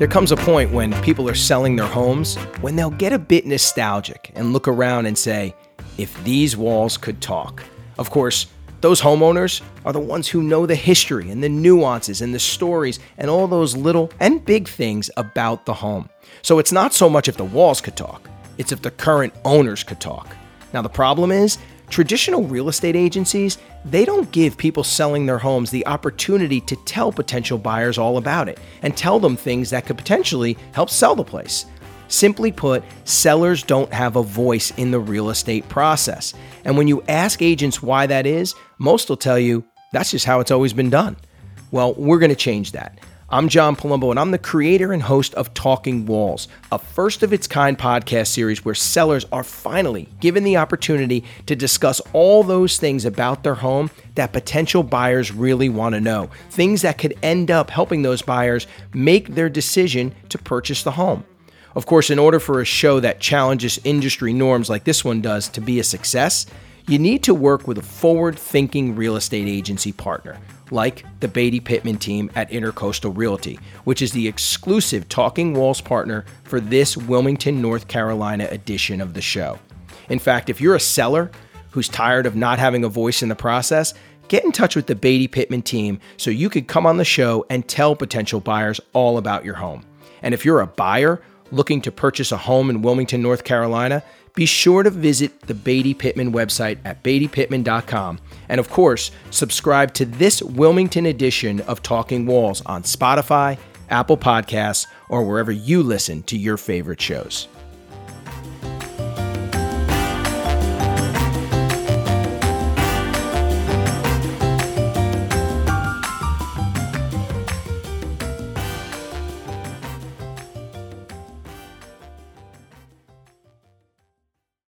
There comes a point when people are selling their homes when they'll get a bit nostalgic and look around and say, if these walls could talk. Of course, those homeowners are the ones who know the history and the nuances and the stories and all those little and big things about the home. So it's not so much if the walls could talk, it's if the current owners could talk. Now, the problem is, traditional real estate agencies, they don't give people selling their homes the opportunity to tell potential buyers all about it and tell them things that could potentially help sell the place. Simply put, sellers don't have a voice in the real estate process. And when you ask agents why that is, most will tell you that's just how it's always been done. Well, we're going to change that. I'm John Palumbo, and I'm the creator and host of Talking Walls, a first of its kind podcast series where sellers are finally given the opportunity to discuss all those things about their home that potential buyers really want to know. Things that could end up helping those buyers make their decision to purchase the home. Of course, in order for a show that challenges industry norms like this one does to be a success, you need to work with a forward thinking real estate agency partner, like the Beatty Pittman team at Intracoastal Realty, which is the exclusive Talking Walls partner for this Wilmington, North Carolina edition of the show. In fact, if you're a seller who's tired of not having a voice in the process, get in touch with the Beatty Pittman team so you could come on the show and tell potential buyers all about your home. And if you're a buyer looking to purchase a home in Wilmington, North Carolina, be sure to visit the Beatty Pittman website at beattypittman.com. And of course, subscribe to this Wilmington edition of Talking Walls on Spotify, Apple Podcasts, or wherever you listen to your favorite shows.